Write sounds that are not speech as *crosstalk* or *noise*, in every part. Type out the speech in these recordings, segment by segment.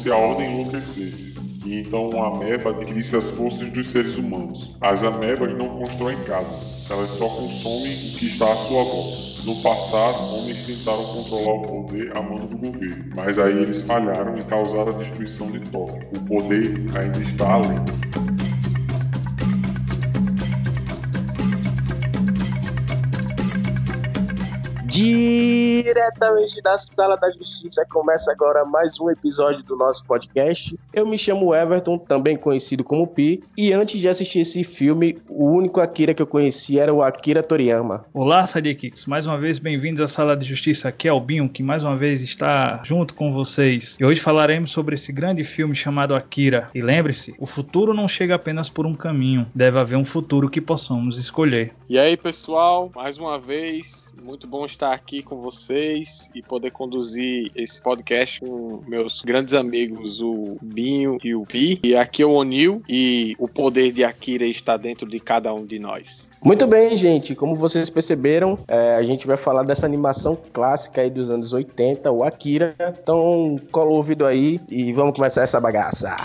se a ordem enlouquecesse e então uma ameba adquirisse as forças dos seres humanos. As amebas não constroem casas, elas só consomem o que está à sua volta. No passado, homens tentaram controlar o poder a mando do governo, mas aí eles falharam e causaram a destruição de Tóquio. O poder ainda está além. Diretamente da Sala da Justiça, começa agora mais um episódio do nosso podcast. Eu me chamo Everton, também conhecido como Pi, e antes de assistir esse filme, o único Akira que eu conhecia era o Akira Toriyama. Olá, Sadikicks, mais uma vez bem-vindos à Sala de Justiça. Aqui é o Binho, que mais uma vez está junto com vocês. E hoje falaremos sobre esse grande filme chamado Akira. E lembre-se, o futuro não chega apenas por um caminho, deve haver um futuro que possamos escolher. E aí, pessoal, mais uma vez, muito bom estar aqui com vocês e poder conduzir esse podcast com meus grandes amigos, o Binho e o Pi. E aqui é o Onil e o poder de Akira está dentro de cada um de nós. Muito bem, gente, como vocês perceberam, é, a gente vai falar dessa animação clássica aí dos anos 80, o Akira. Então, cola o ouvido aí e vamos começar essa bagaça.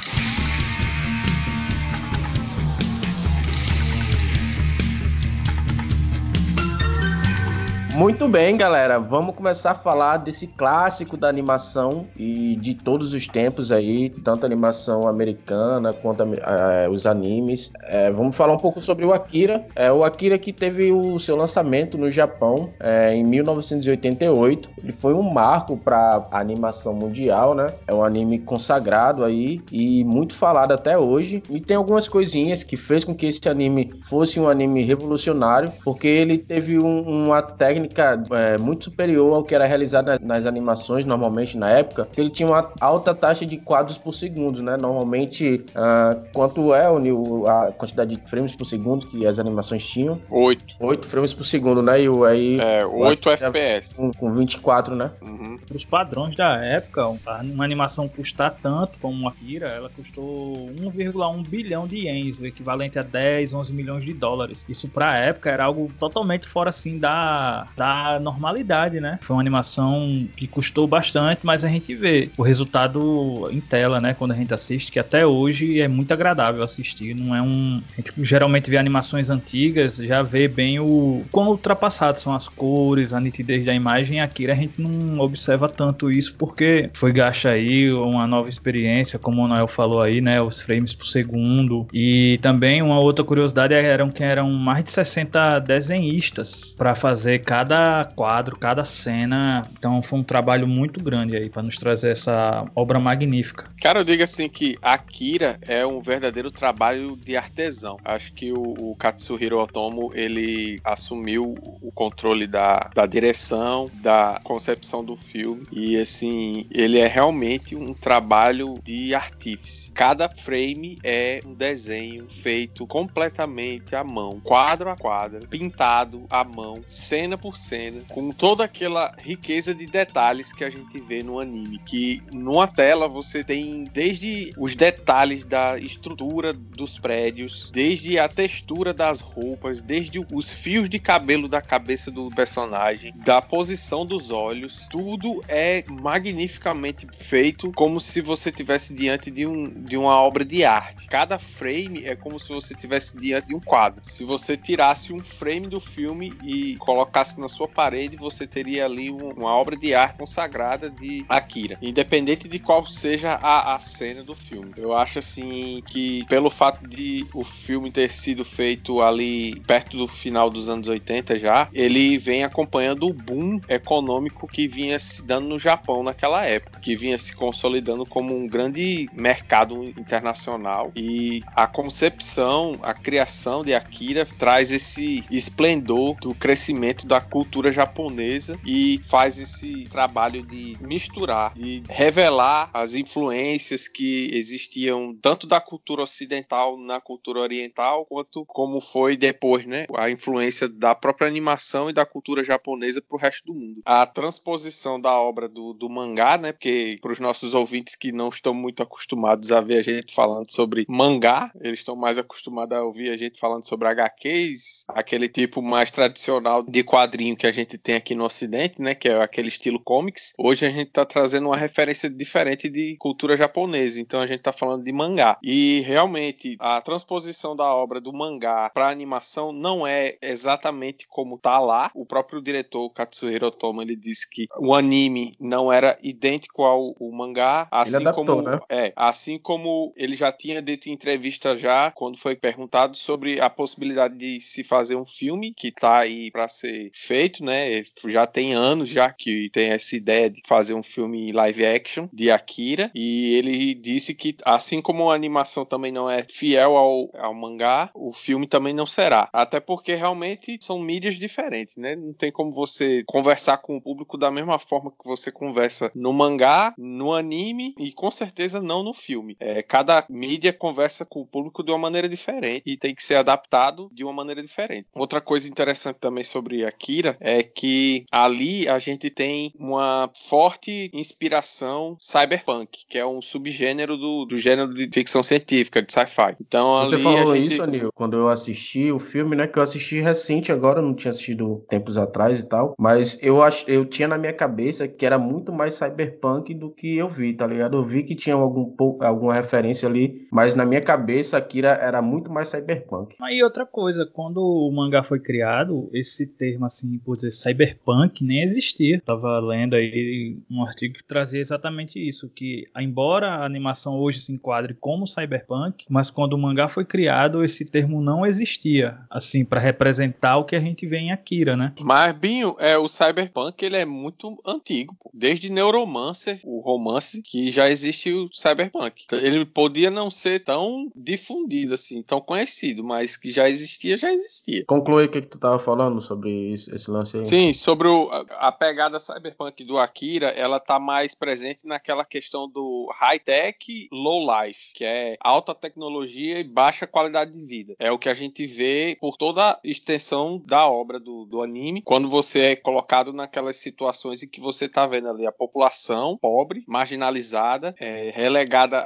Muito bem, galera. Vamos começar a falar desse clássico da animação e de todos os tempos aí, tanto animação americana quanto a, os animes. É, vamos falar um pouco sobre o Akira. É, o Akira que teve o seu lançamento no Japão é, em 1988. Ele foi um marco para a animação mundial, né? É um anime consagrado aí e muito falado até hoje. E tem algumas coisinhas que fez com que esse anime fosse um anime revolucionário, porque ele teve um, uma técnica é, muito superior ao que era realizado nas, nas, animações normalmente na época. Ele tinha uma alta taxa de quadros por segundo, né? Normalmente, uh, quanto é o, a quantidade de frames por segundo que as animações tinham? 8. 8 frames por segundo, né? E o, aí, é, 8 FPS. Com, com 24, né? Uhum. Os padrões da época, uma animação custar tanto como Akira, ela custou 1,1 bilhão de ienes, o equivalente a 10, 11 milhões de dólares. Isso pra época era algo totalmente fora assim da, da normalidade, né? Foi uma animação que custou bastante, mas a gente vê o resultado em tela, né? Quando a gente assiste, que até hoje é muito agradável assistir. Não é um. A gente geralmente vê animações antigas, já vê bem o. Quão ultrapassados são as cores, a nitidez da imagem. Aqui a gente não observa tanto isso porque foi gasto aí uma nova experiência, como o Noel falou aí, né? Os frames por segundo. E também uma outra curiosidade eram que eram mais de 60 desenhistas para fazer cada cada quadro, cada cena. Então foi um trabalho muito grande aí para nos trazer essa obra magnífica. Cara, eu digo assim que Akira é um verdadeiro trabalho de artesão. Acho que o, o Katsuhiro Otomo ele assumiu o controle da, da direção, da concepção do filme e assim ele é realmente um trabalho de artífice. Cada frame é um desenho feito completamente à mão, quadro a quadro, pintado à mão, cena por cena, com toda aquela riqueza de detalhes que a gente vê no anime. Que numa tela você tem desde os detalhes da estrutura dos prédios, desde a textura das roupas, desde os fios de cabelo da cabeça do personagem, da posição dos olhos, tudo é magnificamente feito como se você tivesse diante de, um, de uma obra de arte. Cada frame é como se você tivesse diante de um quadro. Se você tirasse um frame do filme e colocasse na sua parede, você teria ali uma obra de arte consagrada de Akira, independente de qual seja a, a cena do filme. Eu acho assim que pelo fato de o filme ter sido feito ali perto do final dos anos 80 já, ele vem acompanhando o boom econômico que vinha se dando no Japão naquela época, que vinha se consolidando como um grande mercado internacional e a concepção, a criação de Akira traz esse esplendor do crescimento da cultura japonesa e faz esse trabalho de misturar, de revelar as influências que existiam tanto da cultura ocidental na cultura oriental, quanto como foi depois, né? A influência da própria animação e da cultura japonesa para o resto do mundo. A transposição da obra do, do mangá, né? Porque para os nossos ouvintes que não estão muito acostumados a ver a gente falando sobre mangá, eles estão mais acostumados a ouvir a gente falando sobre HQs, aquele tipo mais tradicional de quadrinho que a gente tem aqui no Ocidente, né? Que é aquele estilo comics. Hoje a gente está trazendo uma referência diferente de cultura japonesa. Então a gente está falando de mangá. E realmente a transposição da obra do mangá para animação não é exatamente como tá lá. O próprio diretor Katsuhiro Otomo ele disse que o anime não era idêntico ao, ao mangá, assim adaptou, como né? é, assim como ele já tinha dito em entrevista já quando foi perguntado sobre a possibilidade de se fazer um filme que tá aí para ser feito, né? Já tem anos já que tem essa ideia de fazer um filme live action de Akira e ele disse que assim como a animação também não é fiel ao, ao mangá, o filme também não será. Até porque realmente são mídias diferentes, né? Não tem como você conversar com o público da mesma forma que você conversa no mangá, no anime e com certeza não no filme. É, cada mídia conversa com o público de uma maneira diferente e tem que ser adaptado de uma maneira diferente. Outra coisa interessante também sobre Akira é que ali a gente tem uma forte inspiração cyberpunk, que é um subgênero do, do gênero de ficção científica, de sci-fi. Então, Você falou gente... isso, Anil, quando eu assisti o filme, né? Que eu assisti recente agora, não tinha assistido tempos atrás e tal. Mas eu acho, eu tinha na minha cabeça que era muito mais cyberpunk do que eu vi, tá ligado? Eu vi que tinha algum, alguma referência ali, mas na minha cabeça Akira era muito mais cyberpunk. Aí outra coisa, quando o mangá foi criado, esse termo assim, por dizer cyberpunk, nem existia. Tava lendo aí um artigo que trazia exatamente isso, que embora a animação hoje se enquadre como cyberpunk, mas quando o mangá foi criado, esse termo não existia, assim, para representar o que a gente vê em Akira, né? Mas, Binho, é, o cyberpunk ele é muito antigo, pô. desde Neuromancer, o romance, que já existe o cyberpunk. Ele podia não ser tão difundido assim, tão conhecido, mas que já existia, já existia. Conclui o que, que tu tava falando sobre isso, esse lance aí. Sim, sobre o, a, pegada cyberpunk do Akira, ela tá mais presente naquela questão do high-tech, low-life, que é alta tecnologia e baixa qualidade de vida. É o que a gente vê por toda a extensão da obra do, do anime, quando você é colocado naquelas situações em que você tá vendo ali a população pobre, marginalizada, é, relegada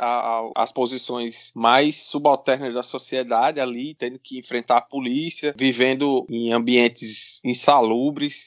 às posições mais subalternas da sociedade ali, tendo que enfrentar a polícia, vivendo em ambientes insalubres,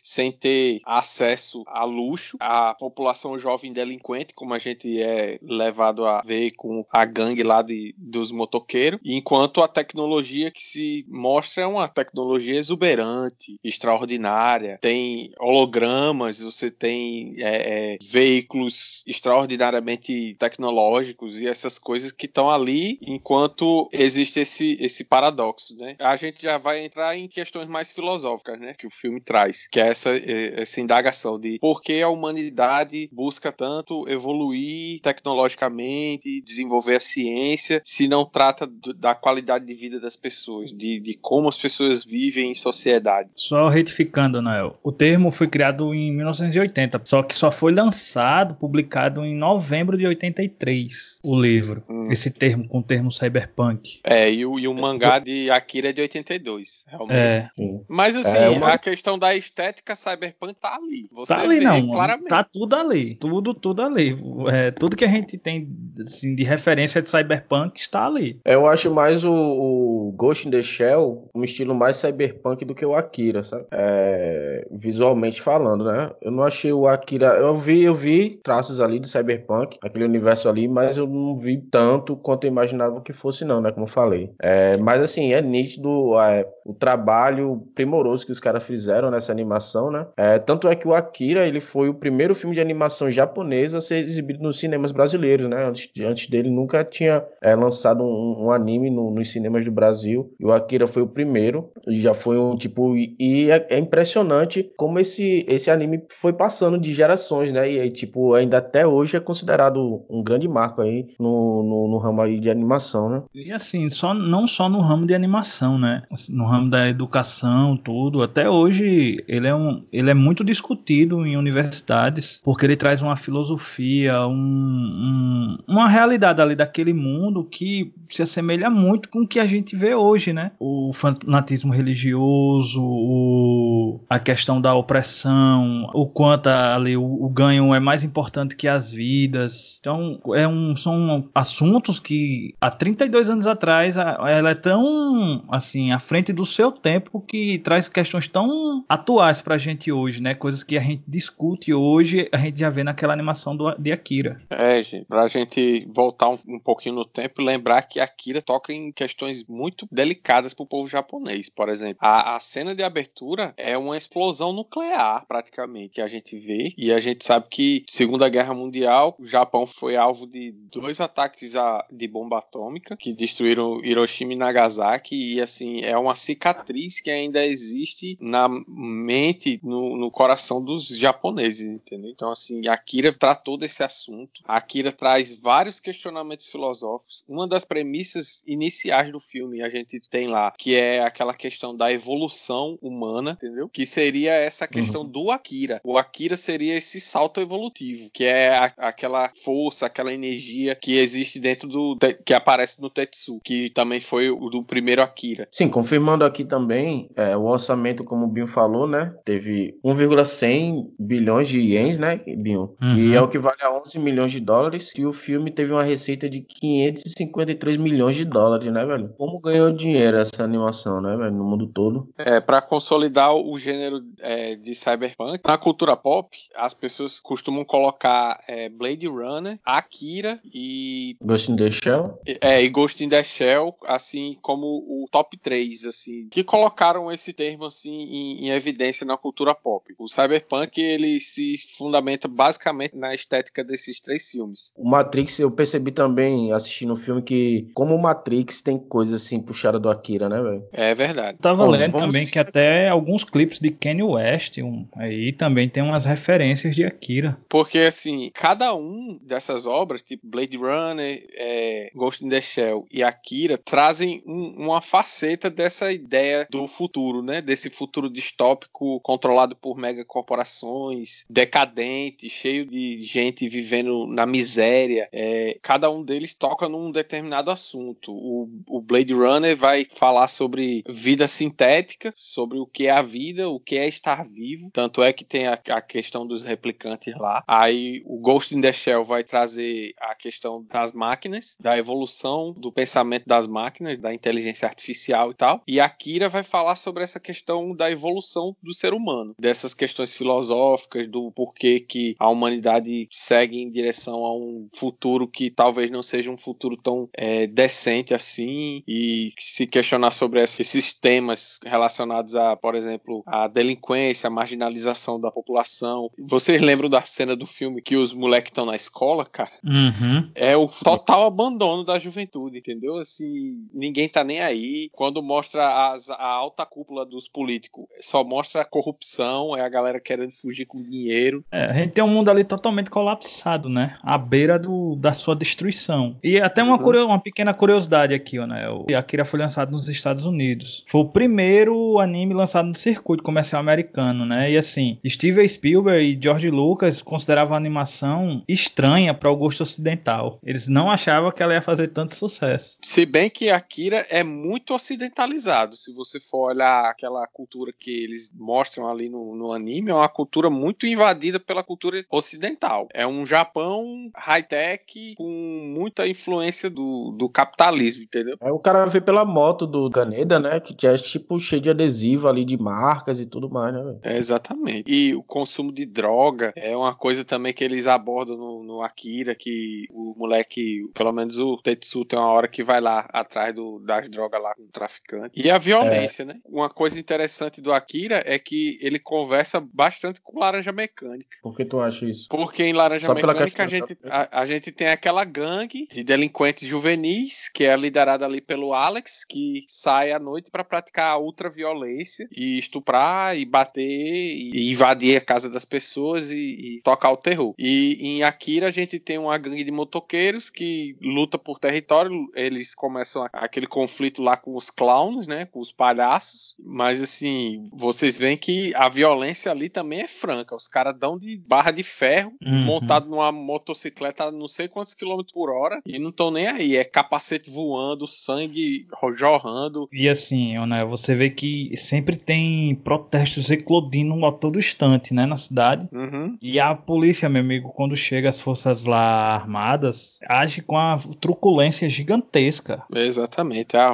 sem ter acesso a luxo, a população jovem delinquente, como a gente é levado a ver com a gangue lá de, dos motoqueiros, enquanto a tecnologia que se mostra é uma tecnologia exuberante, extraordinária, tem hologramas, você tem é, é, veículos extraordinariamente tecnológicos e essas coisas que estão ali, enquanto existe esse, esse paradoxo, né? A gente já vai entrar em questões mais filosóficas, né? Que o filme traz, que é essa, é, essa indagação de por que a humanidade busca tanto evoluir tecnologicamente, desenvolver a ciência, se não trata da qualidade de vida das pessoas, de, de como as pessoas vivem em sociedade. Só retificando, Noel, o termo foi criado em 1980, só que só foi lançado, publicado em novembro de 83, o livro. Hum. Esse termo, com o termo cyberpunk. É, e o, e o mangá de Akira é de 82, realmente. É. Mas assim, é uma... a questão da estética cyberpunk tá ali. Você tá ali, não. Claramente. Tá tudo ali. Tudo, tudo ali. É, tudo que a gente tem assim, de referência de cyberpunk está ali. Eu acho mais o, o Ghost in the Shell um estilo mais cyberpunk do que o Akira, sabe? É, visualmente falando, né? Eu não achei o Akira. Eu vi, eu vi traços ali de cyberpunk, aquele universo ali, mas eu não vi tanto quanto eu imaginava que fosse, não, né? Como eu falei. É, mas assim, é nítido é, o trabalho primoroso que os caras fizeram nessa animação, né? É, tanto é que o Akira ele foi o primeiro filme de animação japonesa a ser exibido nos cinemas brasileiros, né? Antes, antes dele nunca tinha é, lançado um, um anime no, nos cinemas do Brasil. E o Akira foi o primeiro. E já foi um tipo. E é, é, impressionante como esse, esse anime foi passando de gerações, né? E tipo, ainda até hoje é considerado um grande marco aí no, no, no ramo aí de animação, né? E assim, só, não só no ramo de animação, né? No ramo da educação, tudo. Até hoje hoje ele é, um, ele é muito discutido em universidades porque ele traz uma filosofia, um, um, uma realidade ali daquele mundo que se assemelha muito com o que a gente vê hoje, né? O fanatismo religioso, o, a questão da opressão, o quanto ali o, o ganho é mais importante que as vidas. Então, é um, são assuntos que há 32 anos atrás ela é tão assim à frente do seu tempo que traz questões tão atuais pra gente hoje, né? Coisas que a gente discute hoje, a gente já vê naquela animação do, de Akira. É, gente, pra gente voltar um, um pouquinho no tempo e lembrar que Akira toca em questões muito delicadas pro povo japonês. Por exemplo, a, a cena de abertura é uma explosão nuclear, praticamente, que a gente vê. E a gente sabe que, Segunda Guerra Mundial, o Japão foi alvo de dois ataques a, de bomba atômica que destruíram Hiroshima e Nagasaki. E, assim, é uma cicatriz que ainda existe na mente, no, no coração dos japoneses, entendeu? Então, assim, Akira tratou desse assunto. Akira traz vários questionamentos filosóficos. Uma das premissas iniciais do filme a gente tem lá, que é aquela questão da evolução humana, entendeu? Que seria essa questão uhum. do Akira. O Akira seria esse salto evolutivo, que é a, aquela força, aquela energia que existe dentro do que aparece no Tetsu, que também foi o do primeiro Akira. Sim, confirmando aqui também, é, o orçamento, como o Binho falou, né? Teve 1,100 bilhões de ienes, né, Binho? Uhum. Que é o que vale a 11 milhões de dólares. E o filme teve uma receita de 553 milhões de dólares, né, velho? Como ganhou dinheiro essa animação, né, velho? No mundo todo. É, para consolidar o gênero é, de cyberpunk, na cultura pop, as pessoas costumam colocar é, Blade Runner, Akira e. Ghost in the Shell? É, e Ghost in the Shell, assim como o top 3, assim, que colocaram esse termo assim em, em evidência na cultura pop. O cyberpunk ele se fundamenta basicamente na estética desses três filmes. O Matrix, eu percebi também assistindo o filme que, como o Matrix tem coisas assim puxada do Akira, né, velho? É verdade. Tava Bom, lendo também que até alguns clipes de Kanye West um, aí também tem umas referências de Akira. Porque assim, cada um dessas obras, tipo Blade Runner, é, Ghost in the Shell e Akira, trazem um, uma faceta dessa ideia do futuro, né? Desse futuro distópico controlado por megacorporações, decadente, cheio de gente vivendo na miséria. É, cada um deles toca num determinado assunto. O, o Blade Runner vai falar sobre vida sintética, sobre o que é a vida, o que é estar vivo. Tanto é que tem a, a questão dos replicantes lá. Aí o Ghost in the Shell vai trazer a questão das máquinas, da evolução do pensamento das máquinas, da inteligência artificial e tal. E a Kira vai falar sobre essa questão da evolução do ser humano, dessas questões filosóficas, do porquê que a humanidade segue em direção a um futuro que talvez não seja um futuro tão é, decente assim, e se questionar sobre esses temas relacionados a, por exemplo, a delinquência, a marginalização da população. Vocês lembram da cena do filme que os moleques estão na escola, cara? Uhum. É o total abandono da juventude, entendeu? Assim, ninguém tá nem aí. Quando mostra as, a alta cúpula dos políticos, só mostra a corrupção, é a galera querendo fugir com dinheiro. É, a gente tem um mundo ali totalmente colapsado, né? À beira do, da sua destruição. E até uma, uhum. uma pequena curiosidade aqui, ó, né? O Akira foi lançado nos Estados Unidos. Foi o primeiro anime lançado no circuito comercial americano, né? E assim, Steven Spielberg e George Lucas consideravam a animação estranha para o gosto ocidental. Eles não achavam que ela ia fazer tanto sucesso. Se bem que Akira é muito ocidentalizado. Se você for olhar aquela cultura que eles mostram ali no, no anime, é uma cultura muito invadida pela cultura ocidental. É um Japão high-tech com muita influência do, do capitalismo, entendeu? É, o cara vê pela moto do Ganeda, né? Que é tipo cheio de adesivo ali de marcas e tudo mais, né? É, exatamente. E o consumo de droga é uma coisa também que eles abordam no, no Akira, que o moleque, pelo menos o Tetsu, tem uma hora que vai lá atrás do, das drogas lá com o traficante. E a violência, é. né? Uma coisa interessante do Akira é que ele conversa bastante com Laranja Mecânica. Por que tu acha isso? Porque em Laranja Só Mecânica a gente, a, a, gente tem aquela gangue de delinquentes juvenis, que é liderada ali pelo Alex, que sai à noite para praticar a ultraviolência e estuprar e bater e invadir a casa das pessoas e, e tocar o terror. E em Akira a gente tem uma gangue de motoqueiros que luta por território, eles começam aquele conflito lá com os clowns, né, com os palhaços, mas assim, vocês veem que a violência ali também é franca. Os caras dão de barra de ferro, Uhum. montado numa motocicleta a não sei quantos quilômetros por hora, e não estão nem aí. É capacete voando, sangue jorrando. E assim, né, você vê que sempre tem protestos eclodindo a todo instante, né, na cidade. Uhum. E a polícia, meu amigo, quando chega as forças lá armadas, age com a truculência gigantesca. Exatamente. A,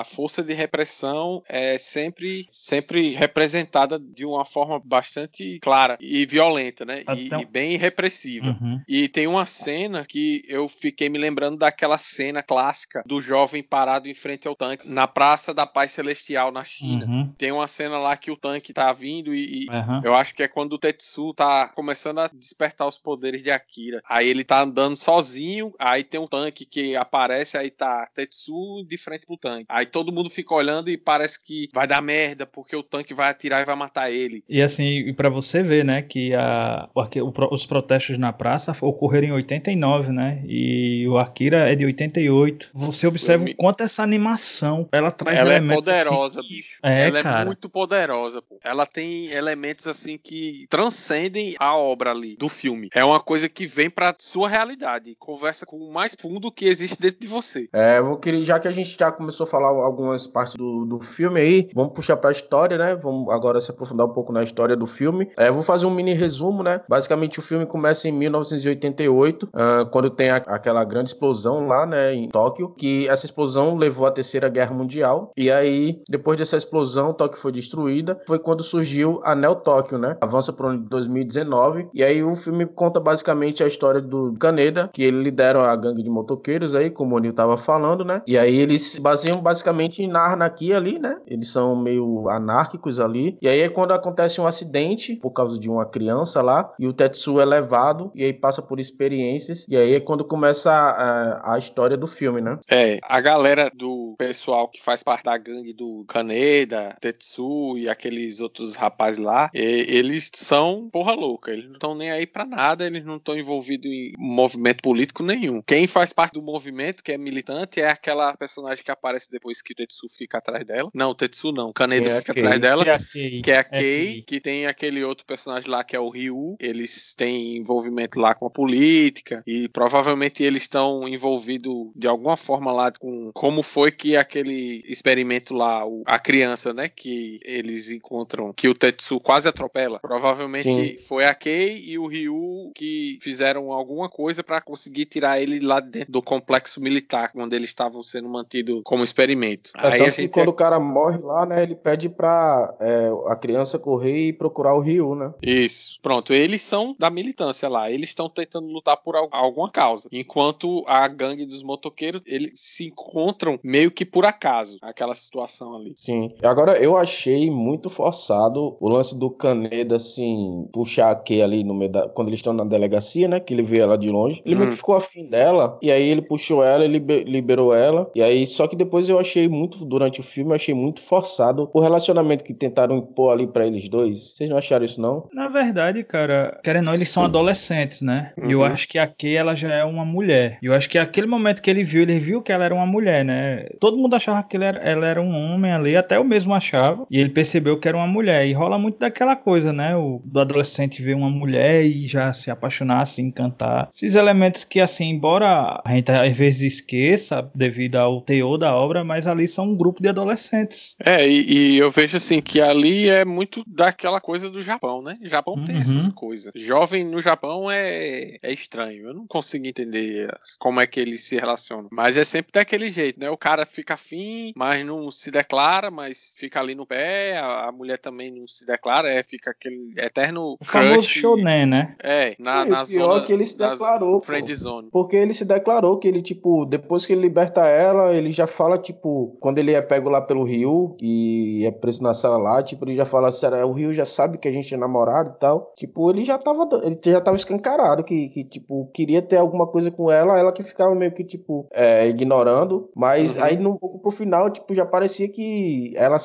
a força de repressão é sempre, sempre representada de uma forma bastante clara e violenta, né? E, um- e bem repressiva. Uhum. E tem uma cena que eu fiquei me lembrando daquela cena clássica do jovem parado em frente ao tanque na Praça da Paz Celestial na China. Uhum. Tem uma cena lá que o tanque tá vindo e, e Aham. eu acho que é quando o Tetsu tá começando a despertar os poderes de Akira. Aí ele tá andando sozinho, aí tem um tanque que aparece, aí tá Tetsu de frente pro tanque. Aí todo mundo fica olhando e parece que vai dar merda, porque o tanque vai atirar e vai matar ele. E assim, e para você ver, né, que a, o os protestos na praça ocorreram em 89, né, e o Akira é de 88. Você observa o quanto essa animação, ela traz ela é elementos poderosa, assim, que- bicho. É, ela cara. é muito poderosa, pô. Ela tem elementos assim que transcendem a obra ali do filme. É uma coisa que vem pra sua realidade, conversa com o mais fundo que existe dentro de você. É, eu vou querer, já que a gente já começou a falar algumas partes do, do filme aí, vamos puxar pra história, né? Vamos agora se aprofundar um pouco na história do filme. É, vou fazer um mini resumo, né? Basicamente, o filme começa em 1988, ah, quando tem a- aquela grande explosão lá, né, em Tóquio, que essa explosão levou à Terceira Guerra Mundial. E aí, depois dessa explosão, Tóquio foi destruída. Foi quando surgiu a Neo Tóquio, né? Avança para o ano de 2019. E aí, o filme conta basicamente a história do Kaneda, que ele lidera a gangue de motoqueiros aí, como o Neil tava falando, né? E aí, eles se baseiam basicamente na anarquia ali, né? Eles são meio anárquicos ali. E aí, é quando acontece um acidente, por causa de uma criança lá, e o Tetsu é levado, e aí passa por experiências. E aí é quando começa a, a história do filme, né? É, a galera do pessoal que faz parte da gangue do Kaneda, Tetsu e aqueles outros rapazes lá, e- eles são porra louca. Eles não estão nem aí pra nada, eles não estão envolvidos em movimento político nenhum. Quem faz parte do movimento, que é militante, é aquela personagem que aparece depois que o Tetsu fica atrás dela. Não, o Tetsu não, o Kaneda é fica atrás dela. Que é a Kei. Que é a É Kei, Kei. que tem aquele outro personagem lá que é o Ryu. Eles têm envolvimento lá com a política e provavelmente eles estão envolvidos de alguma forma lá com como foi que aquele experimento lá, o- a criança, né, que eles encontram, que o Tetsu quase atropela. Provavelmente Sim. foi a Kei e o Ryu que fizeram alguma coisa para conseguir tirar ele lá dentro do complexo militar, onde eles estavam sendo mantidos como experimento. É, Aí a tanto que quando o cara morre lá, né, ele pede pra é, a criança correr e procurar o Ryu, né? Isso. Pronto, eles são da militância lá. Eles estão tentando lutar por al- alguma causa. Enquanto a gangue dos motoqueiros, eles se encontram meio que por acaso, aquela situação ali. Sim. Agora, eu achei muito forçado o lance do Caneda, assim, puxar a Kay ali no meio da... Quando eles estão na delegacia, né, que ele vê ela de longe. Ele meio Hum. que ficou afim dela, e aí ele puxou ela, ele libe- liberou ela, e aí... Só que depois eu achei muito, durante o filme, eu achei muito forçado o relacionamento que tentaram impor ali pra eles dois. Vocês não acharam isso, não? Na verdade, cara, querendo ou não, eles são adolescentes, né? E eu Uhum. acho que a Kay, ela já é uma mulher. E eu acho que aquele momento que ele viu, ele viu que ela era uma mulher, né? Todo mundo achava que ele era- ela era um homem ali, até eu mesmo achava. E ele percebeu que era uma mulher. E rola muito daquela coisa, né? O, do adolescente ver uma mulher e já se apaixonar, se encantar. Esses elementos que, assim, embora a gente às vezes esqueça devido ao teor da obra, mas ali são um grupo de adolescentes. É, e, e eu vejo assim que ali é muito daquela coisa do Japão, né? O Japão tem Uhum. essas coisas. Jovem no Japão é, é estranho. Eu não consigo entender como é que eles se relacionam. Mas é sempre daquele jeito, né? O cara fica afim, mas não se declara, mas fica ali no pé. A, a mulher também não se declara, é, fica aquele eterno O famoso crush. shonen, né? É, na, E na pior zona. é que ele se declarou, pô. Friend zone. Porque ele se declarou que ele, tipo, depois que ele liberta ela, ele já fala, tipo, quando ele é pego lá pelo Rio e é preso na sala lá, tipo, ele já fala, sério, o Rio já sabe que a gente é namorado e tal. Tipo, ele já tava, ele já tava escancarado que, que tipo, queria ter alguma coisa com ela, ela que ficava meio que, tipo, é, ignorando. Mas Uhum. aí, no, um pouco pro final, tipo, já parecia que ela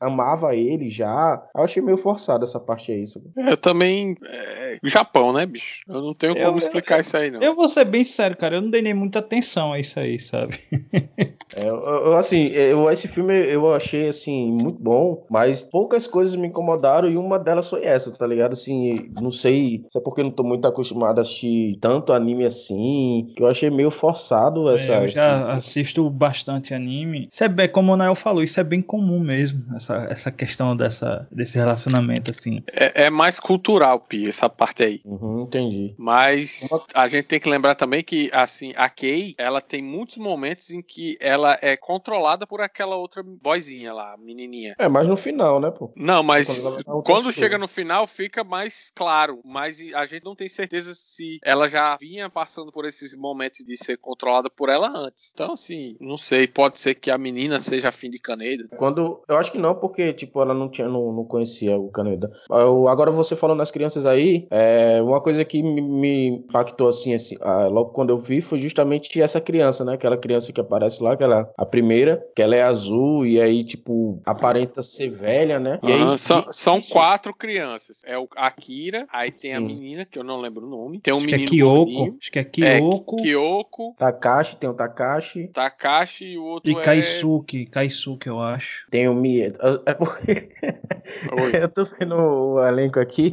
amava ele já. Eu achei meio forçado essa parte aí, sabe? Eu também. É, Japão, né, bicho? Eu não tenho Eu- como eu- explicar isso aí, não. Eu vou ser bem sério, cara. Eu não dei nem muita atenção a isso aí, sabe? É, eu, eu, assim, eu, esse filme eu achei assim muito bom, mas Mas poucas coisas me incomodaram e uma delas foi essa, tá ligado? Assim, não sei se é porque eu não tô muito acostumado a assistir tanto anime assim, que eu achei meio forçado essa. É, eu já esse- assisto bastante anime. Isso é bem, como o Nael falou, isso é bem comum mesmo, essa, essa questão dessa, desse relacionamento, assim. É, é mais cultural, Pi, essa parte aí. Uhum, entendi. Mas a gente tem que lembrar também que, assim, a Kay, ela tem muitos momentos em que ela é controlada por aquela outra boyzinha lá, menininha. É, mas no final, né, pô? Não, mas Quando quando chega no final fica mais claro, mas a gente não tem certeza se ela já vinha passando por esses momentos de ser controlada por ela antes. Então, assim, não sei, pode ser que a menina seja afim de Caneda. Quando. Eu acho que não, porque, tipo, ela não tinha, não, não conhecia o Caneda. Eu- agora você falando das crianças aí, é, uma coisa que me, me impactou assim, assim, ah, logo quando eu vi, foi justamente essa criança, né? Aquela criança que aparece lá, aquela, a primeira, que ela é azul e aí, tipo, aparenta ser velha, né? E aí, são, são quatro crianças. É o Akira, aí tem a Sim. menina, que eu não lembro o nome. Tem um Acho que é menino Kyoko. Acho que é É, Kyoko Kyoko, Takashi, tem o Takashi, Takashi e o outro e é... Kaisuke. Kaisuke, eu acho. tem o Mie. É. *laughs* Eu tô vendo o elenco aqui,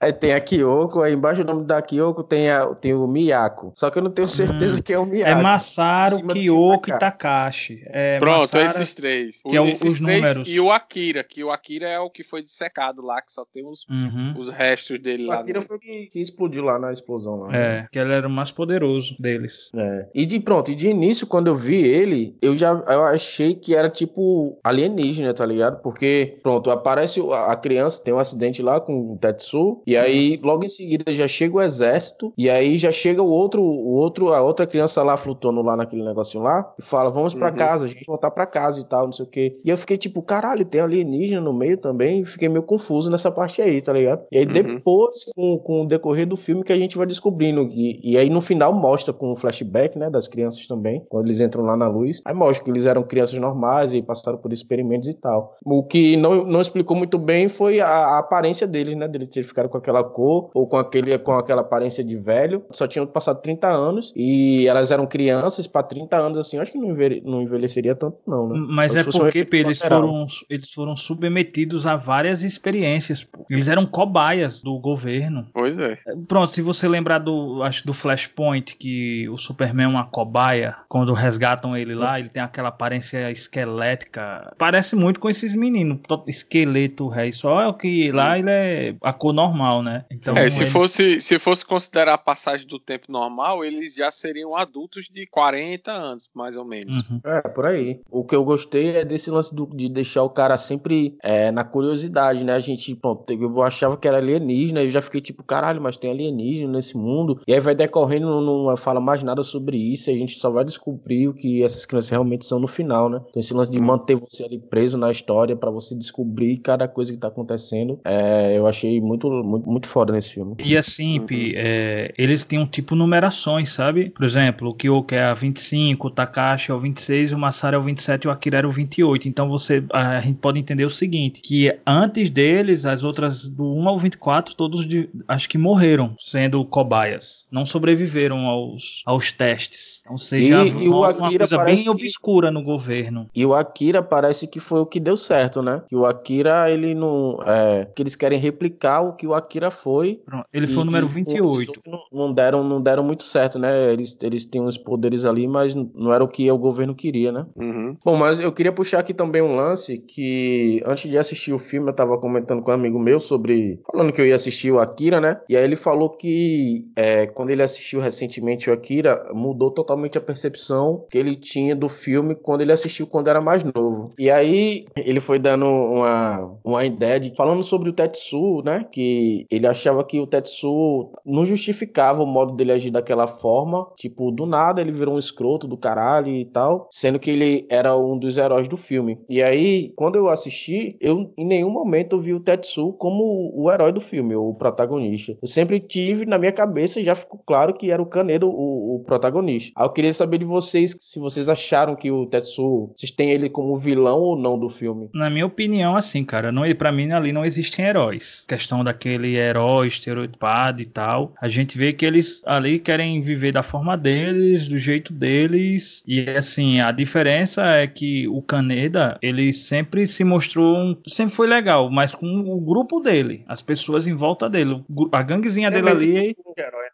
aí tem a Kyoko, aí embaixo do nome da Kyoko tem, a, tem o Miyako. Só que eu não tenho certeza que é o Miyako. É Masaru, Kyoko e Takashi. É Pronto, Masaru- esses três. que é o- esses os três números. e o Akira, que o Akira é o que foi dissecado lá, que só tem os, Uhum. os restos dele O lá. Akira no- foi o que, que explodiu lá na explosão lá. né? É, que ele era o mais poderoso deles. É. E de pronto, e de início, quando eu vi ele, eu já eu achei que era tipo alienígena, tá ligado? Porque, pronto, aparece o- a criança, tem um acidente lá com o Tetsu, e aí logo em seguida já chega o exército, e aí já chega o outro, o outro, a outra criança lá flutuando lá naquele negocinho lá, e fala: Vamos pra Uhum. casa, a gente voltar pra casa e tal, não sei o quê. E eu fiquei tipo, caralho, tem alienígena no meio também, fiquei meio confuso nessa parte aí, tá ligado? E aí Uhum. depois, com, com o decorrer do filme, que a gente vai descobrindo. E, e aí no final mostra com o flashback, né, das crianças também, quando eles entram lá na luz. Aí mostra que eles eram crianças normais e passaram por experimentos e tal. O que não, não explicou muito bem foi a, a aparência deles, né, deles terem ficado com aquela cor ou com, aquele, com aquela aparência de velho. Só tinham passado 30 anos e elas eram crianças pra 30 anos, assim, eu acho que não, envelhe- não envelheceria tanto não, né? Mas é um porque eles foram, eles foram submetidos a várias experiências. pô. Eles eram cobaias do governo. Pois é. Pronto, se você lembrar do, acho do Flashpoint, que o Superman é uma cobaia, quando resgatam ele lá, ele tem aquela aparência esquelética. Parece muito com esses meninos, to- esqueleto, rei. Só é o que lá ele é a cor normal, né? Então, É, se eles- fosse, se fosse considerar a passagem do tempo normal, eles já seriam adultos de 40 anos, mais ou menos. Uhum. É, por aí. O que eu gostei é desse lance do- de deixar o cara sempre é, na curiosidade, né? A gente, pronto, eu achava que era alienígena, eu já fiquei tipo, caralho, mas tem alienígena nesse mundo. E aí vai decorrendo, não, não fala mais nada sobre isso, e a gente só vai descobrir o que essas crianças realmente são no final, né? Então esse lance de manter você ali preso na história pra você descobrir cada coisa que tá acontecendo, é, eu achei muito, muito, muito foda nesse filme. E assim, Pi, é, eles tinham tipo numerações, sabe? Por exemplo, o Kyoko é a 25, o Takashi é o 26, o Masaru é o 27 e o Akira era o 28. Então você, a gente pode entender o seguinte, que antes deles, as outras do 1 ao 24, todos de- acho que morreram sendo cobaias. Não sobreviveram aos, aos testes. Ou seja, E- e o uma, Akira coisa parece bem que- obscura no governo. E o Akira parece que foi o que deu certo, né? Que o Akira, ele não. É, que eles querem replicar o que o Akira foi. Pronto, Ele foi o E- número e com esses 28. outros Não, não deram, não deram muito certo, né? Eles, eles têm uns poderes ali, mas não era o que o governo queria, né? Uhum. Bom, mas eu queria puxar aqui também um lance que antes de assistir o filme eu tava comentando com um amigo meu sobre. Falando que eu ia assistir o Akira, né? E aí ele falou que é, quando ele assistiu recentemente o Akira, mudou totalmente a percepção que ele tinha do filme quando ele assistiu quando era mais novo. E aí ele foi dando uma, uma ideia de. falando sobre o Tetsu, né? Que ele achava que o Tetsu não justificava o modo dele agir daquela forma. Tipo, do nada ele virou um escroto do caralho e tal. Sendo que ele era um dos heróis do filme. E aí, quando eu assisti, eu em nenhum momento vi o Tetsu como o herói do filme, o protagonista. Eu sempre tive na minha cabeça e já ficou claro que era o Canedo o, o protagonista. Eu queria saber de vocês se vocês acharam que o Tetsu, vocês têm ele como vilão ou não do filme. Na minha opinião, assim, cara, não, para mim ali não existem heróis. Questão daquele herói estereotipado e tal. A gente vê que eles ali querem viver da forma deles, do jeito deles. E assim, a diferença é que o Kaneda, ele sempre se mostrou, um, sempre foi legal, mas com o grupo dele, as pessoas em volta dele, a ganguezinha é dele ali.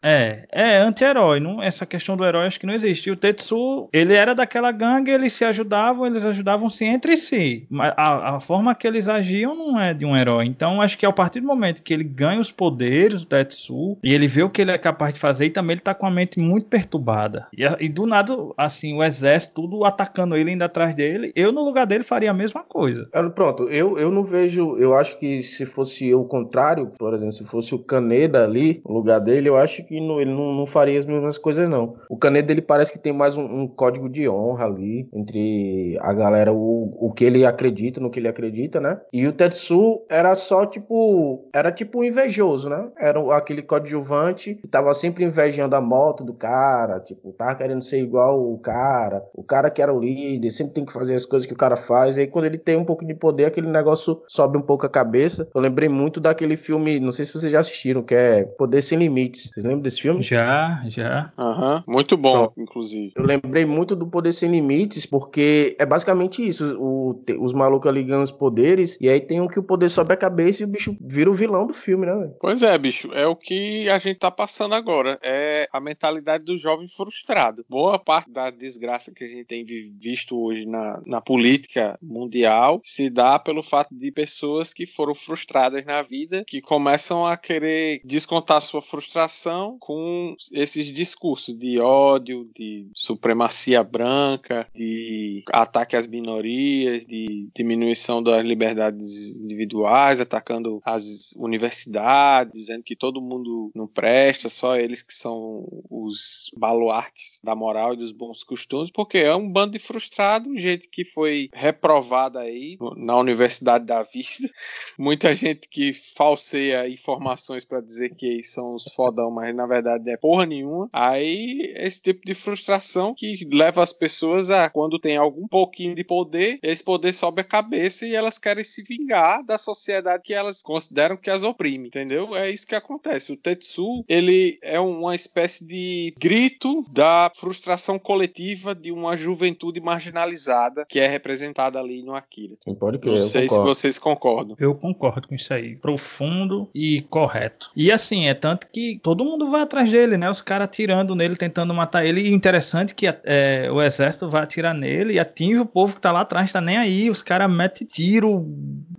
É, é anti-herói. Essa questão do herói acho que não existe. O Tetsu, ele era daquela gangue, eles se ajudavam, eles ajudavam-se entre si. A, a, forma que eles agiam não é de um herói. Então acho que a partir do momento que ele ganha os poderes do Tetsu e ele vê o que ele é capaz de fazer, e também ele tá com a mente muito perturbada. E, e do nada, assim, o exército tudo atacando ele ainda atrás dele. Eu, no lugar dele, faria a mesma coisa. Pronto, eu, eu não vejo. Eu acho que se fosse o contrário, por exemplo, se fosse o Caneda ali, no lugar dele, eu acho que não, ele não, não faria as mesmas coisas, não. O Caneda, ele parece que tem mais um, um código de honra ali entre a galera, o, o que ele acredita, no que ele acredita, né? E o Tetsu era só tipo. Era tipo um invejoso, né? Era aquele coadjuvante que tava sempre invejando a moto do cara, tipo, tava querendo ser igual o cara, o cara que era o líder, sempre tem que fazer as coisas que o cara faz. E aí quando ele tem um pouco de poder, aquele negócio sobe um pouco a cabeça. Eu lembrei muito daquele filme, não sei se vocês já assistiram, que é Poder Sem Limites. Vocês lembram desse filme? Já, já. Aham, uhum. muito bom, então, inclusive. Eu lembrei muito do Poder Sem Limites, porque é basicamente isso. O, os malucos ali ganham os poderes, e aí tem um que o poder sobe a cabeça e o bicho vira o vilão do filme, né? Véio? Pois é, bicho. É o que a gente tá passando agora. É a mentalidade do jovem frustrado. Boa parte da desgraça que a gente tem visto hoje na, na política mundial se dá pelo fato de pessoas que foram frustradas na vida, que começam a querer descontar sua frustração com esses discursos de ódio, de supremacia branca, de ataque às minorias, de diminuição das liberdades individuais, atacando as universidades, dizendo que todo mundo não presta, só eles que são os baluartes da moral e dos bons costumes, porque é um bando de frustrado, gente que foi reprovada aí na Universidade da Vida, *laughs* muita gente que falseia informações para dizer que são os fodão, mas na verdade é porra nenhuma. Aí esse tipo de frustração que leva as pessoas a quando tem algum pouquinho de poder, esse poder sobe a cabeça e elas querem se vingar da sociedade que elas consideram que as oprime, entendeu? É isso que acontece. O Tetsu, ele é uma espécie de grito da frustração coletiva de uma juventude marginalizada que é representada ali no Akira. Sim, pode crer, Não sei se vocês concordam. Eu concordo com isso aí. Profundo e correto. E assim, é tanto que todo mundo vai atrás dele, né? Os caras atirando nele, tentando matar ele. E interessante que é, o exército vai atirar nele e atinge o povo que tá lá atrás, tá nem aí. Os caras metem tiro,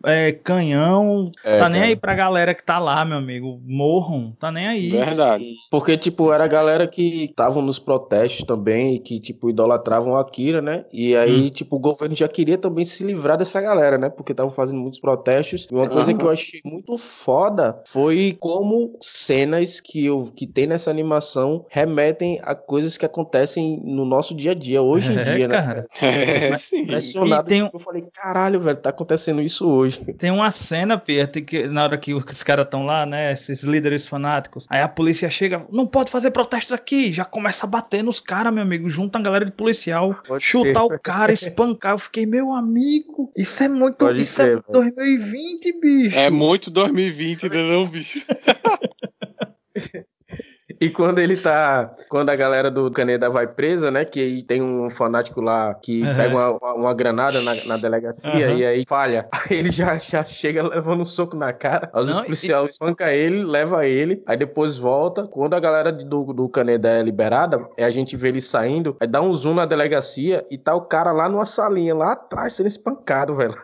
é, canhão, é, tá nem aí pra galera que tá lá, meu amigo. Morram, tá nem aí. Verdade. Porque, tipo, era a galera que estavam nos protestos também e que, tipo, idolatravam a Akira, né? E aí, hum. tipo, o governo já queria também se livrar dessa galera, né? Porque estavam fazendo muitos protestos. E uma coisa que eu achei muito foda foi como cenas que, eu, que tem nessa animação remetem a coisas que acontecem no nosso dia a dia, hoje em é, dia, né? cara. né? É, sim. Impressionado. Tem... Eu falei, caralho, velho, tá acontecendo isso hoje. Tem uma cena, Pierre, que na hora que os caras estão lá, né? Esses líderes fanáticos, aí a polícia chega, não pode fazer protestos aqui, já começa a bater nos caras, meu amigo, junta a galera de policial, pode chutar ser. o cara, espancar. Eu fiquei, meu amigo, isso é muito. Pode isso ser, é 2020, bicho. É muito 2020, né, não, bicho? E quando ele tá. Quando a galera do Caneda vai presa, né? Que aí tem um fanático lá que uhum. pega uma, uma, granada na, na delegacia uhum. e aí falha. *laughs* Aí ele já, já chega levando um soco na cara. Aí os policiais e... espanca ele, leva ele, aí depois volta. Quando a galera do, do Caneda é liberada, é a gente vê ele saindo, aí dá um zoom na delegacia e tá o cara lá numa salinha, lá atrás, sendo espancado, *laughs* velho.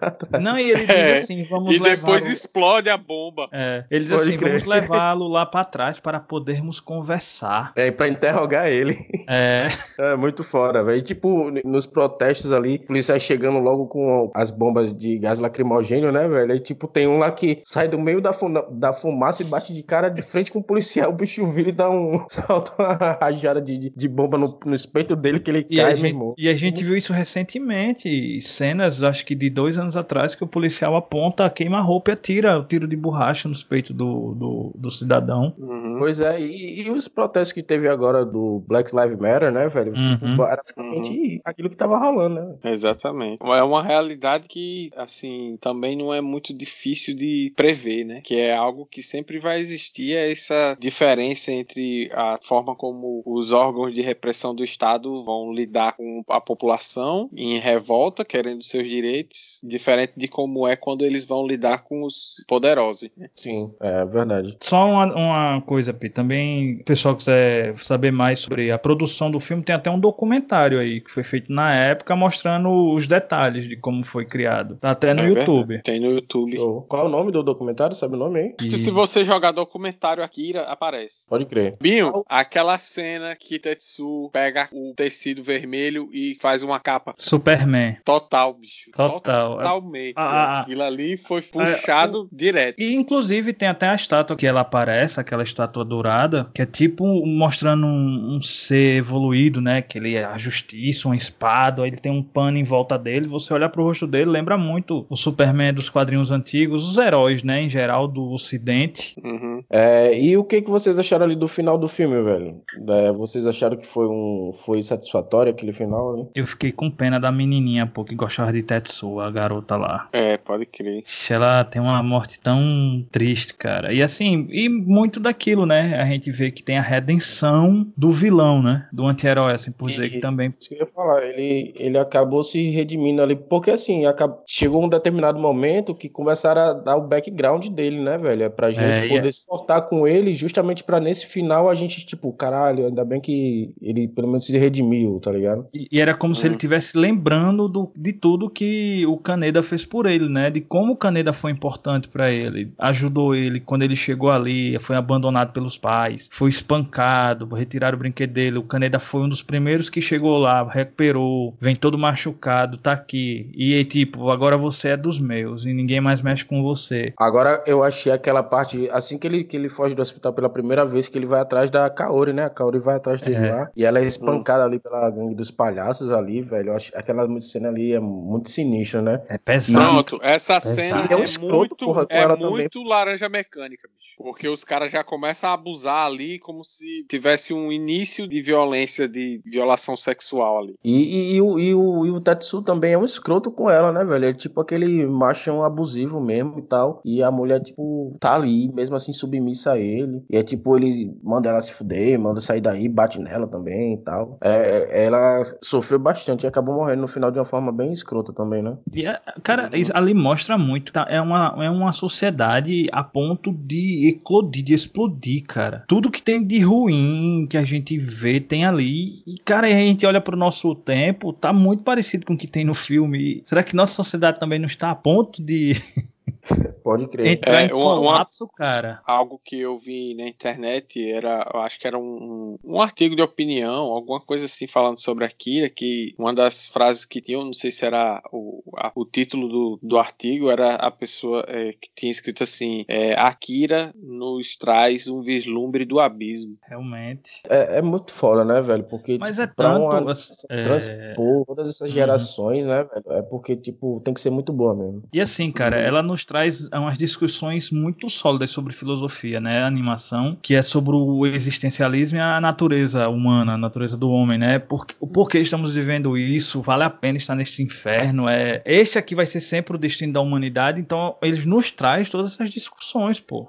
Não, e ele diz é. assim: vamos E depois explode a bomba. É, ele diz Pode assim: crer. vamos levá-lo lá para trás para podermos conversar conversar. É, pra interrogar ele. É. É muito fora, velho. Tipo, nos protestos ali, policiais chegando logo com as bombas de gás lacrimogênio, né, velho? Aí, tipo, tem um lá que sai do meio da, da fumaça e bate de cara de frente com o policial. O bicho vira e dá um. *laughs* solta uma rajada de, de bomba no, no espeito dele que ele e cai, a gente, E a gente viu isso recentemente. Cenas, acho que de dois anos atrás, que o policial aponta, queima a roupa e atira o tiro de borracha no peito do, do, do cidadão. Uhum. Pois é, e, e os protestos que teve agora do Black Lives Matter, né, velho? Uhum. Tipo, era basicamente aquilo que tava rolando, né? Exatamente. É uma realidade que, assim, também não é muito difícil de prever, né? Que é algo que sempre vai existir, é essa diferença entre a forma como os órgãos de repressão do Estado vão lidar com a população em revolta, querendo seus direitos, diferente de como é quando eles vão lidar com os poderosos. né? Sim, é verdade. Só uma, uma coisa, Pi, também o pessoal quiser saber mais sobre a produção do filme, tem até um documentário aí que foi feito na época mostrando os detalhes de como foi criado. Tá até no É YouTube. verdade. Tem no YouTube. Show. Qual é o nome do documentário? Sabe o nome aí? Que se você jogar documentário Akira, aparece. Pode crer. Binho, aquela cena que Tetsu pega o tecido vermelho e faz uma capa Superman. total, bicho. Total. Totalmente. Ah, ah, Aquilo ali foi puxado direto. E inclusive tem até a estátua que ela aparece, aquela estátua dourada, que é tipo mostrando um, um ser evoluído, né? Que ele é a justiça, uma espada, aí ele tem um pano em volta dele. Você olhar pro rosto dele, lembra muito o Superman dos quadrinhos antigos, os heróis, né? Em geral, do Ocidente. Uhum. É, e o que, que vocês acharam ali do final do filme, velho? É, vocês acharam que foi um foi satisfatório aquele final ali? Eu fiquei com pena da menininha, pô, que gostava de Tetsuo, a garota lá. É, pode crer. Ela tem uma morte tão triste, cara. E assim, e muito daquilo, né? A gente vê que tem a redenção do vilão, né? Do anti-herói, assim, por dizer que também. Isso que eu ia falar, ele, ele acabou se redimindo ali, porque assim, acab- chegou um determinado momento que começaram a dar o background dele, né, velho? É pra gente É, poder é- se soltar com ele, justamente pra nesse final a gente, tipo, caralho, ainda bem que ele pelo menos se redimiu, tá ligado? E e era como se ele estivesse lembrando do- de tudo que o Caneda fez por ele, né? De como o Caneda foi importante pra ele. Ajudou ele quando ele chegou ali, foi abandonado pelos pais, foi espancado, retiraram o brinquedo dele. O Caneda foi um dos primeiros que chegou lá, recuperou, vem todo machucado, tá aqui. E aí, tipo, agora você é dos meus e ninguém mais mexe com você. Agora eu achei aquela parte, assim que ele, que ele foge do hospital pela primeira vez, que ele vai atrás da Kaori, né? A Kaori vai atrás dele É. lá. E ela é espancada ali pela gangue dos palhaços ali, velho. Eu acho, aquela cena ali é muito sinistra, né? É pesado. Pronto, essa cena É um é, escroto, muito, porra, é também. muito laranja mecânica, bicho. Porque os caras já começam a abusar ali como se tivesse um início de violência, de violação sexual ali. E, e, e o, e, o, e o Tetsu também é um escroto com ela, né, velho? É tipo aquele machão abusivo mesmo e tal. E a mulher, tipo, tá ali, mesmo assim, submissa a ele. E é tipo, ele manda ela se fuder, manda sair daí, bate nela também e tal. É, ela sofreu bastante e acabou morrendo no final de uma forma bem escrota também, né? E, é, cara, isso ali mostra muito. Tá? É, uma, é uma sociedade a ponto de eclodir, de explodir, cara. Tudo que tem de ruim que a gente vê tem ali. E, cara, a gente olha pro nosso tempo, tá muito parecido com o que tem no filme. Será que nossa sociedade também não está a ponto de *laughs* Pode crer. entrar É, em uma- uma- colapso, cara? Algo que eu vi na internet era, eu acho que era um, um artigo de opinião, alguma coisa assim falando sobre Akira, que uma das frases que tinha, eu não sei se era o, a- o título do, do artigo, era a pessoa é, que tinha escrito assim: é, Akira nos traz um vislumbre do abismo. Realmente. É, é muito foda, né, velho? Porque Mas tipo, é pra tanto, uma- é- transpor todas essas gerações, né, velho? É porque, tipo, tem que ser muito boa mesmo. E assim, cara, ela nos traz umas discussões muito sólidas sobre filosofia, né? A animação, que é sobre o existencialismo e a natureza humana, a natureza do homem, né? Por, o porquê estamos vivendo isso? Vale a pena estar neste inferno? É, este aqui vai ser sempre o destino da humanidade, então eles nos traz todas essas discussões, pô.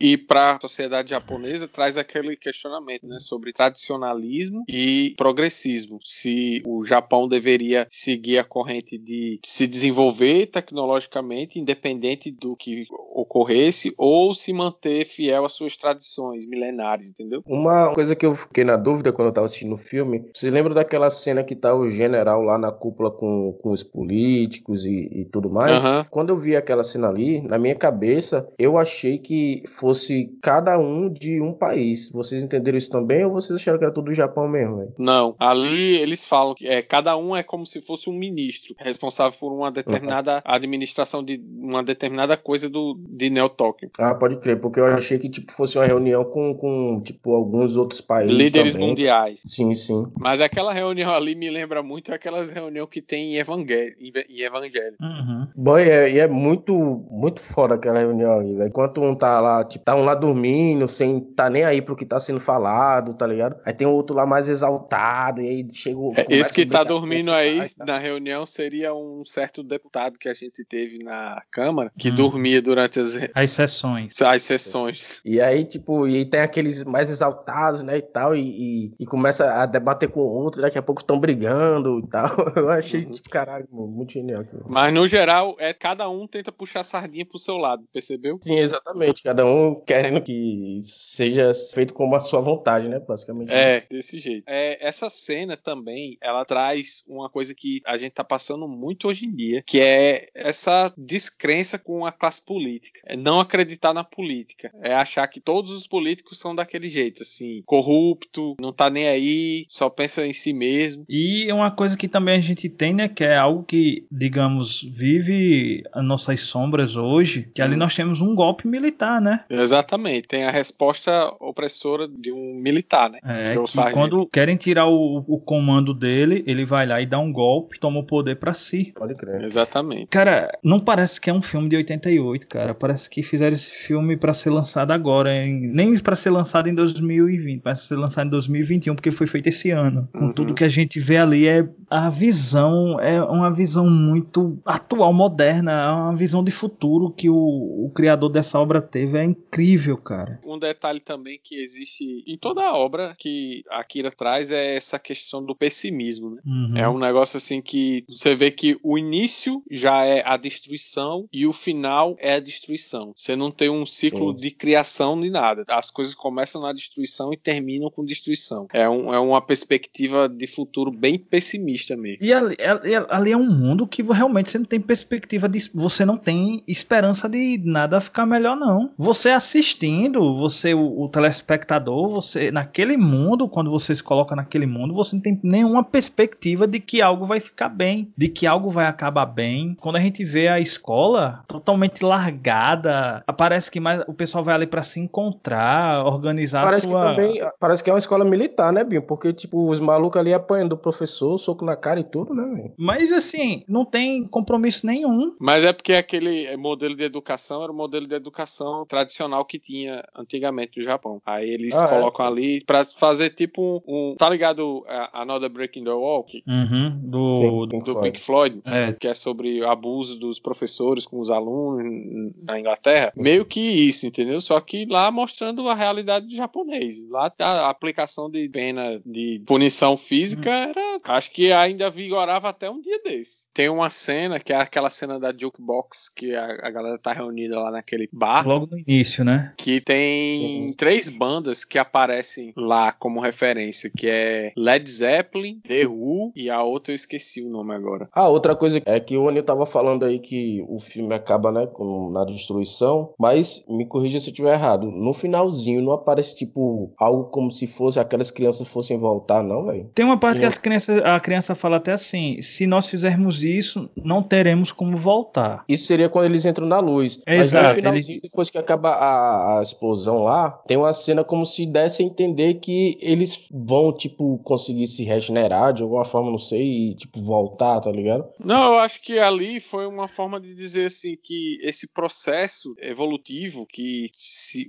E para a sociedade japonesa traz aquele questionamento né, sobre tradicionalismo e progressismo. Se o Japão deveria seguir a corrente de se desenvolver tecnologicamente, independente do que ocorresse, ou se manter fiel às suas tradições milenares, entendeu? Uma coisa que eu fiquei na dúvida quando eu tava assistindo o filme, vocês lembram daquela cena que tá o general lá na cúpula com, com os políticos e, e tudo mais? Aham. Quando eu vi aquela cena ali, na minha cabeça, eu achei que fosse cada um de um país. Vocês entenderam isso também ou vocês acharam que era tudo do Japão mesmo, velho? Não, ali eles falam que é, cada um é como se fosse um ministro responsável por uma determinada administração de uma determinada determinada coisa do, de Neo Tóquio. Ah, pode crer, porque eu achei que tipo fosse uma reunião com, com tipo alguns outros países Líderes também. mundiais. Sim, sim. Mas aquela reunião ali me lembra muito aquelas reuniões que tem em Evangelho. Em Evangelho. Uhum. Bom, e é, e é muito, muito foda aquela reunião aí, velho. Enquanto um tá lá, tipo, tá um lá dormindo, sem tá nem aí pro que tá sendo falado, tá ligado? Aí tem o outro lá mais exaltado, e aí chega o. É, esse que tá dormindo aí tá? na reunião seria um certo deputado que a gente teve na Câmara que Hum. dormia durante as, As sessões. as sessões. E aí, tipo, e aí tem aqueles mais exaltados, né, e tal, e, e, e começa a debater com o outro, daqui a pouco estão brigando e tal. *laughs* Eu achei, Uhum. tipo, caralho, mano, muito genial aquilo. Mas no geral, é cada um tenta puxar a sardinha pro seu lado, percebeu? Sim, exatamente. Cada um querendo que seja feito como a sua vontade, né, basicamente. É, desse jeito. É, essa cena também, ela traz uma coisa que a gente tá passando muito hoje em dia, que é essa descrença com a classe política. É não acreditar na política. É achar que todos os políticos são daquele jeito, assim, corrupto, não tá nem aí, só pensa em si mesmo. E uma coisa que também a gente tem, né, que é algo que, digamos, vive as nossas sombras hoje, que ali nós temos um golpe militar, né? Exatamente, tem a resposta opressora de um militar, né? É, que quando querem tirar o, o comando dele, ele vai lá e dá um golpe, toma o poder pra si. Pode crer. Exatamente. Cara, não parece que é um filme de 88, cara. Parece que fizeram esse filme pra ser lançado agora, em- nem pra ser lançado em 2020, mas pra ser lançado em 2021, porque foi feito esse ano. Com Uhum. tudo que a gente vê ali é a visão, é uma visão muito atual, moderna, é uma visão de futuro que o, o criador dessa obra teve. É incrível, cara. Um detalhe também que existe em toda a obra que a Akira traz é essa questão do pessimismo, né? Uhum. É um negócio assim que você vê que o início já é a destruição e o final é a destruição. Você não tem um ciclo Sim. de criação nem nada. As coisas começam na destruição e terminam com destruição. É, um- é uma perspectiva de futuro bem pessimista mesmo. E ali, ali- ali é um mundo que realmente você não tem perspectiva de. Você não tem esperança de nada ficar melhor, não. Você assistindo, você, o, o telespectador, você. Naquele mundo, quando você se coloca naquele mundo, você não tem nenhuma perspectiva de que algo vai ficar bem, de que algo vai acabar bem. Quando a gente vê a escola totalmente largada, parece que mais o pessoal vai ali pra se encontrar, organizar Parece a sua. que também, parece que é uma escola militar, né, Binho? Porque, tipo, os malucos ali apanhando do professor, soco na cara e tudo, né, velho? Mas assim, não tem compromisso nenhum. Mas é porque aquele modelo de educação era o modelo de educação tradicional que tinha antigamente no Japão. Aí eles Ah, é? colocam ali pra fazer tipo um, um- Tá ligado a Another Breaking the Wall? Uhum, do, Sim. do- Pink do Floyd. Pink Floyd. é, Que é sobre o abuso dos professores com os alunos na Inglaterra. Meio que isso, entendeu? Só que lá mostrando a realidade do japonês. Lá a aplicação de pena de punição física era. Acho que ainda vigorava até um dia desse. Tem uma cena que é aquela cena da jukebox que a, a galera tá reunida lá naquele bar. logo no início, né? Que tem três bandas que aparecem lá como referência, que é Led Zeppelin, The Who e a outra eu esqueci o nome agora. Ah, outra coisa é que o Anil tava falando aí que o filme acaba, né, com, na destruição, mas me corrija se eu estiver errado. No finalzinho não aparece, tipo, algo como se fosse aquelas crianças fossem voltar, não, velho? Tem uma parte que Sim. as crianças, a criança fala até assim: se nós fizermos isso, não teremos como voltar. Isso seria quando eles entram na luz. Mas Exato, no finalzinho, eles- depois que acaba a, a explosão lá, tem uma cena como se desse a entender que eles vão, tipo, conseguir se regenerar de alguma forma, não sei, e, tipo, voltar, tá ligado? Não, eu acho que ali foi uma forma de dizer assim que esse processo evolutivo que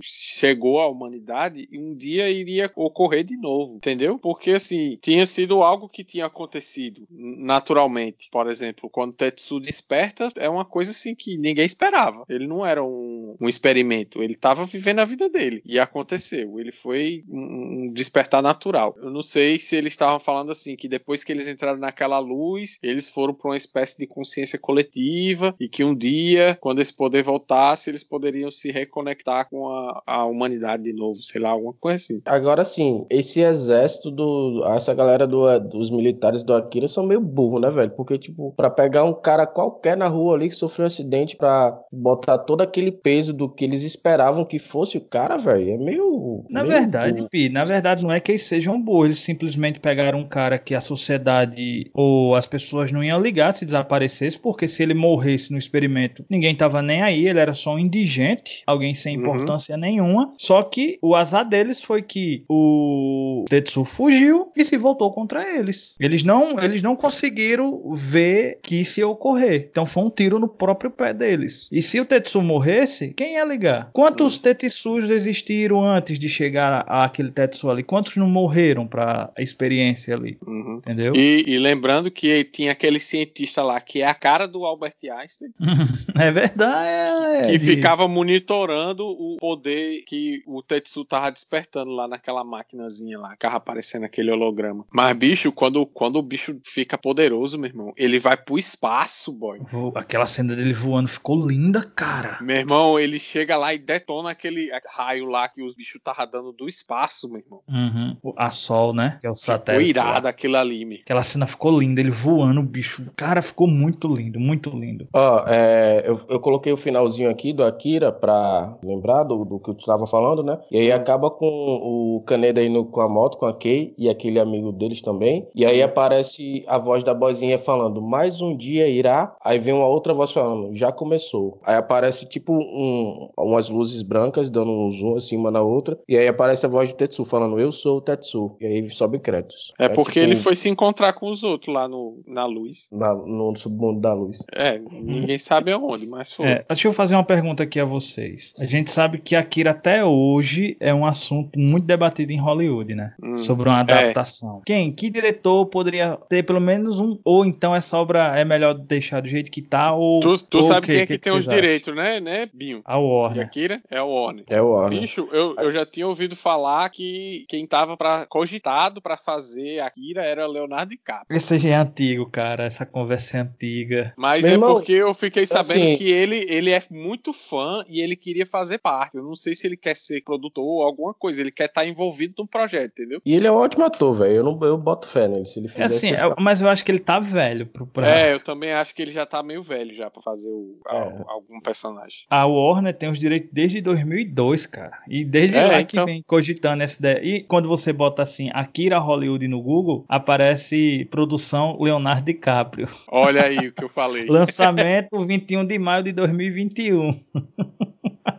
chegou à humanidade um dia iria ocorrer de novo, entendeu? Porque assim, tinha sido algo que tinha acontecido naturalmente. Por exemplo, quando Tetsu desperta, é uma coisa assim que ninguém esperava. Ele não era um, um experimento, ele estava vivendo a vida dele e aconteceu. Ele foi um despertar natural. Eu não sei se eles estavam falando assim que depois que eles entraram naquela luz, eles foram para uma espécie de consciência coletiva e que um dia, quando esse poder voltasse, eles poderiam se reconectar com a, a humanidade de novo, sei lá, alguma coisa assim. Agora sim, esse exército do. Essa galera do, dos militares do do Akira são meio burro, né, velho? Porque, tipo, pra pegar um cara qualquer na rua ali que sofreu um acidente pra botar todo aquele peso do que eles esperavam que fosse o cara, velho, é meio. Na meio verdade, burro. Pi, na verdade não é que eles sejam burros, eles simplesmente pegaram um cara que a sociedade ou as pessoas não iam ligar se desaparecesse, porque se ele morresse no experimento, ninguém tava nem aí, ele era só um indigente, alguém sem Uhum. importância nenhuma. Só que o azar deles foi que o Tetsu fugiu e se voltou contra eles. Eles não, eles não conseguiram ver que isso ia ocorrer. Então foi um tiro no próprio pé deles. E se o Tetsu morresse, quem ia ligar? Quantos Tetsus existiram antes de chegar àquele Tetsu ali? Quantos não morreram para a experiência ali? Uhum. Entendeu? E, e lembrando que tinha aquele cientista lá que é a cara do Albert Einstein, *laughs* *laughs* é verdade. que ficava monitorando o poder que o Tetsu tava despertando lá naquela maquinazinha lá, ficava aparecendo aquele holograma. Mas, bicho, quando, quando o bicho fica poderoso, meu irmão, ele vai pro espaço, boy. Aquela cena dele voando ficou linda, cara. Meu irmão, ele chega lá e detona aquele raio lá que os bichos tava dando do espaço, meu irmão. Uhum. A Sol, né? Que é o Ficou satélite. lá. irado aquilo ali, meu. Aquela cena ficou linda, ele voando, o bicho. Cara, ficou muito lindo, muito lindo. Ó, é, eu, eu coloquei o finalzinho aqui do Akira pra lembrar do, do que eu tava falando, né? E aí acaba com o Kaneda indo com a moto, com a Kay e aquele amigo deles também. E aí aparece a voz da boizinha falando, mais um dia irá. Aí vem uma outra voz falando, já começou. Aí aparece tipo um- umas luzes brancas dando um zoom assim uma na outra. E aí aparece a voz do Tetsu falando, eu sou o Tetsu. E aí sobe créditos. É porque tipo, ele foi se encontrar com os outros lá no, na luz. na- no submundo da luz. É, ninguém sabe aonde, mas foi. É, deixa eu fazer uma pergunta aqui a vocês. A gente sabe que Akira até hoje é um assunto muito debatido em Hollywood, né? Hum, Sobre uma adaptação. Quem? Que diretor poderia ter pelo menos um? Ou então essa obra é melhor deixar do jeito que tá? Ou, Tu, tu ou sabe quem é Que que, que tem os acham? direitos, né, né, Binho? A E Warner. Akira é o Warner. É o Warner. Bicho, eu, eu já tinha ouvido falar que quem tava pra, cogitado pra fazer Akira era Leonardo DiCaprio. Esse já é antigo, cara. Essa conversa é antiga. Mas Meu é irmão, porque eu fiquei sabendo assim- que ele, ele é muito fã e ele queria fazer parte. Eu não sei se ele quer ser produtor ou alguma coisa. Ele quer estar envolvido no projeto, entendeu? E ele é um ótimo ator, velho. Eu, não- eu boto fé nele. Se ele É fizer assim, isso, é- mas eu acho que ele tá velho pro, pra... É, eu também acho que ele já tá meio velho já pra fazer o- É. al- algum personagem. A Warner tem os direitos desde 2002, cara. E desde É, lá que então. vem cogitando essa ideia. E quando você bota assim, Akira Hollywood no Google, aparece produção Leonardo DiCaprio. Olha aí o que eu falei. *laughs* Lançamento 21 de maio de 2021. *laughs*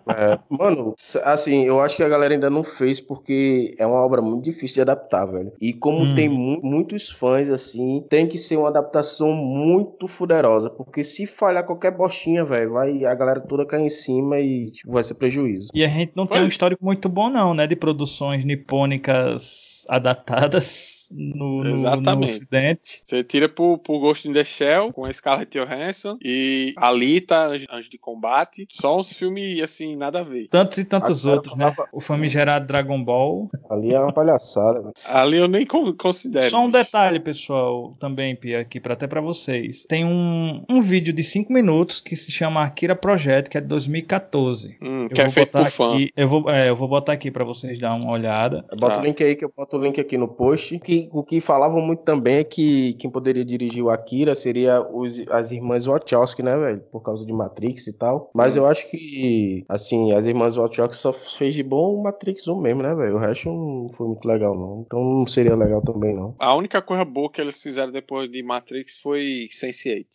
É, mano, assim, eu acho que a galera ainda não fez porque é uma obra muito difícil de adaptar, velho. E como Hum. tem mu- muitos fãs, assim, tem que ser uma adaptação muito fuderosa. Porque se falhar qualquer bostinha, velho, vai a galera toda cair em cima e tipo, vai ser prejuízo. E a gente não tem um histórico muito bom, não, né? De produções nipônicas adaptadas no, no- no Exatamente. ocidente. Você tira pro, pro Ghost in the Shell com a Scarlett Johansson e Alita, Anjo, Anjo de Combate. Só uns filmes assim, nada a ver. Tantos e tantos outros, né? falava- O famigerado Dragon Ball. Ali é uma palhaçada, velho. Ali eu nem con- considero. Só um bicho. detalhe, pessoal, também, Pia, aqui pra, até pra vocês. Tem um, um vídeo de 5 minutos que se chama Akira Project, que é de 2014. Hum, Eu que é vou feito botar por fã. aqui, eu vou, é, eu vou botar aqui pra vocês dar uma olhada. Bota Tá. o link aí que eu boto o link aqui no post. Que, o que falavam muito também é que quem poderia dirigir o Akira seria os- as irmãs Wachowski, né, velho? Por causa de Matrix e tal. Mas Hum. eu acho que, assim, as irmãs Wachowski só fez de bom o Matrix 1 mesmo, né, velho? O resto não foi muito legal, não. Então não seria legal também, não. A única coisa boa que eles fizeram depois de Matrix foi Sense8.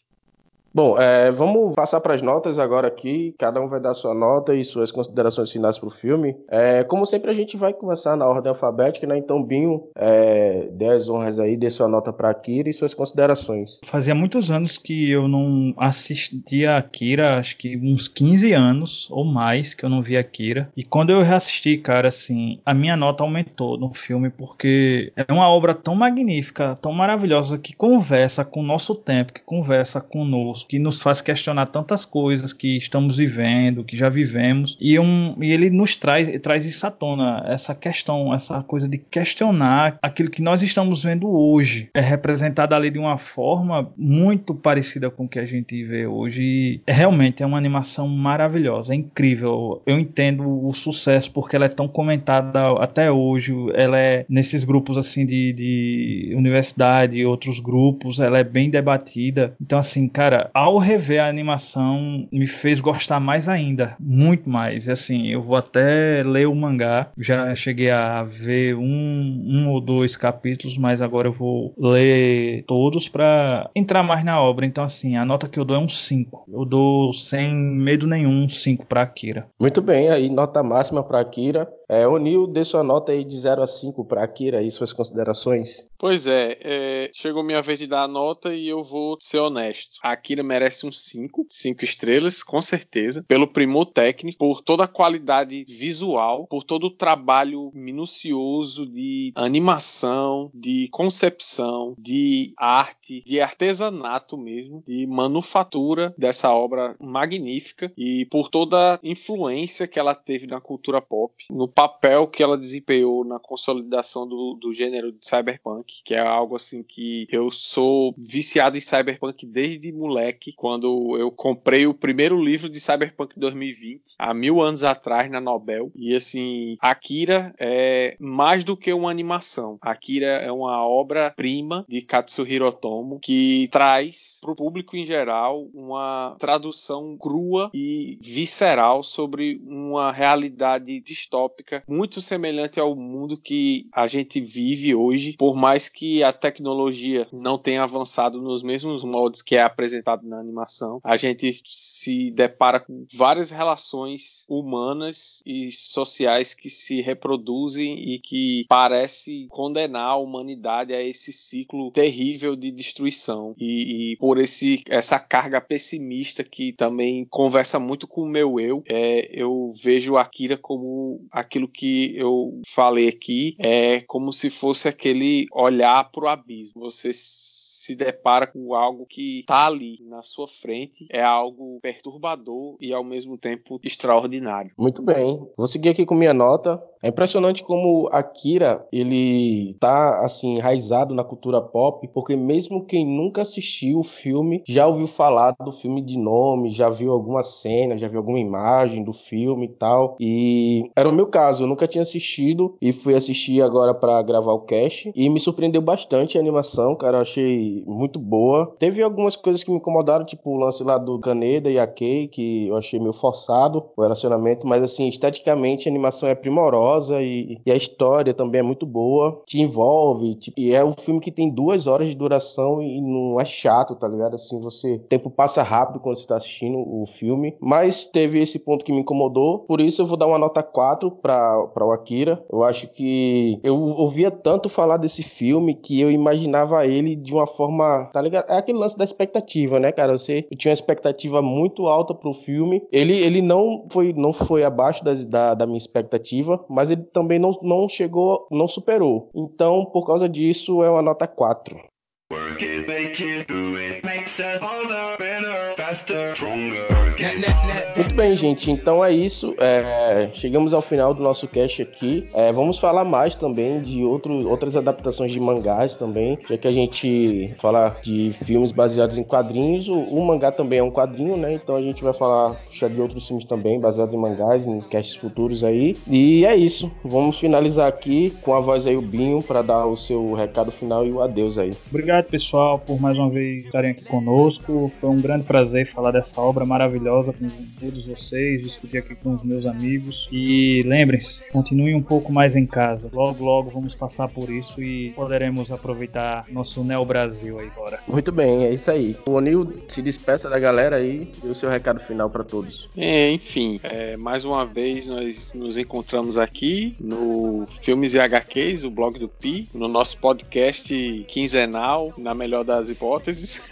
Bom, é, vamos passar para as notas agora aqui. Cada um vai dar sua nota e suas considerações finais para o filme. É, como sempre, a gente vai começar na ordem alfabética, né? Então, Binho, é, dê as honras aí, dê sua nota para Akira e suas considerações. Fazia muitos anos que eu não assistia Akira, acho que uns 15 anos ou mais que eu não via Akira. E quando eu reassisti, cara, assim, a minha nota aumentou no filme porque é uma obra tão magnífica, tão maravilhosa que conversa com o nosso tempo, que conversa conosco. Filósofo que nos faz questionar tantas coisas que estamos vivendo, que já vivemos, e, um, e ele nos traz, traz isso à tona, essa questão, essa coisa de questionar aquilo que nós estamos vendo hoje. É representado ali de uma forma muito parecida com o que a gente vê hoje. E realmente é uma animação maravilhosa, é incrível. Eu entendo o sucesso porque ela é tão comentada até hoje. Ela é nesses grupos assim de, de universidade e outros grupos, ela é bem debatida. Então, assim, cara, ao rever a animação, me fez gostar mais ainda, muito mais. E, assim, eu vou até ler o mangá. Já cheguei a ver um, um ou dois capítulos, mas agora eu vou ler todos para entrar mais na obra. Então, assim, a nota que eu dou é um 5. Eu dou sem medo nenhum um 5 para Akira. Muito bem, aí nota máxima para Akira. É, Nil, dê sua nota aí de 0 a 5 para Akira e suas considerações. Pois é, é, chegou minha vez de dar a nota e eu vou ser honesto. A Merece um 5, 5 estrelas, com certeza, pelo primor técnico, por toda a qualidade visual, por todo o trabalho minucioso de animação, de concepção, de arte, de artesanato mesmo, de manufatura dessa obra magnífica e por toda a influência que ela teve na cultura pop, no papel que ela desempenhou na consolidação do, do gênero de cyberpunk, que é algo assim que eu sou viciado em cyberpunk desde moleque, quando eu comprei o primeiro livro de cyberpunk 2020, há mil anos atrás, na Nobel. E assim, Akira é mais do que uma animação. Akira é uma obra-prima de Katsuhiro Otomo que traz para o público em geral uma tradução crua e visceral sobre uma realidade distópica muito semelhante ao mundo que a gente vive hoje, por mais que a tecnologia não tenha avançado nos mesmos moldes que é apresentado na animação, a gente se depara com várias relações humanas e sociais que se reproduzem e que parece condenar a humanidade a esse ciclo terrível de destruição e, e por esse essa carga pessimista que também conversa muito com o meu eu, é, eu vejo Akira como aquilo que eu falei aqui é como se fosse aquele olhar para o abismo. Você se depara com algo que está ali na sua frente, é algo perturbador e ao mesmo tempo extraordinário. Muito bem. Vou seguir aqui com minha nota. É impressionante como Akira, ele tá assim enraizado na cultura pop, porque mesmo quem nunca assistiu o filme já ouviu falar do filme de nome, já viu alguma cena, já viu alguma imagem do filme e tal. E era o meu caso, eu nunca tinha assistido e fui assistir agora para gravar o cast e me surpreendeu bastante a animação, cara, eu achei muito boa. Teve algumas coisas que me incomodaram, tipo o lance lá do Kaneda e a Kei, que eu achei meio forçado o relacionamento, mas assim, esteticamente a animação é primorosa e, e, a história também é muito boa, te envolve, tipo, e é um filme que tem duas horas de duração e não é chato, tá ligado? Assim, você, o tempo passa rápido quando você tá assistindo o filme, mas teve esse ponto que me incomodou, por isso eu vou dar uma nota 4 para o Akira. Eu acho que eu ouvia tanto falar desse filme que eu imaginava ele de uma forma, tá ligado? É aquele lance da expectativa, né, cara? Você eu tinha uma expectativa muito alta pro filme. Ele, ele não foi não foi abaixo da, da, da minha expectativa, mas ele também não, não chegou, não superou. Então, por causa disso, é uma nota 4. Work it, make it, do it, makes us older, better, faster, stronger. Muito bem, gente. Então é isso. É, chegamos ao final do nosso cast aqui. É, vamos falar mais também de outro, outras adaptações de mangás também, já que a gente fala de filmes baseados em quadrinhos. O, o mangá também é um quadrinho, né? Então a gente vai falar de outros filmes também baseados em mangás, em casts futuros aí. E é isso. Vamos finalizar aqui com a voz aí o Binho para dar o seu recado final e o adeus aí. Obrigado, pessoal, por mais uma vez estarem aqui conosco. Foi um grande prazer falar dessa obra maravilhosa com todos vocês, discutir aqui com os meus amigos. E lembrem-se, continuem um pouco mais em casa. Logo, logo vamos passar por isso e poderemos aproveitar nosso Neo Brasil aí fora. Muito bem, é isso aí. O Onil se despeça da galera aí e o seu recado final para todos. É, enfim, é, mais uma vez nós nos encontramos aqui no Filmes e HQs, o blog do Pi, no nosso podcast quinzenal, na melhor das hipóteses. *laughs*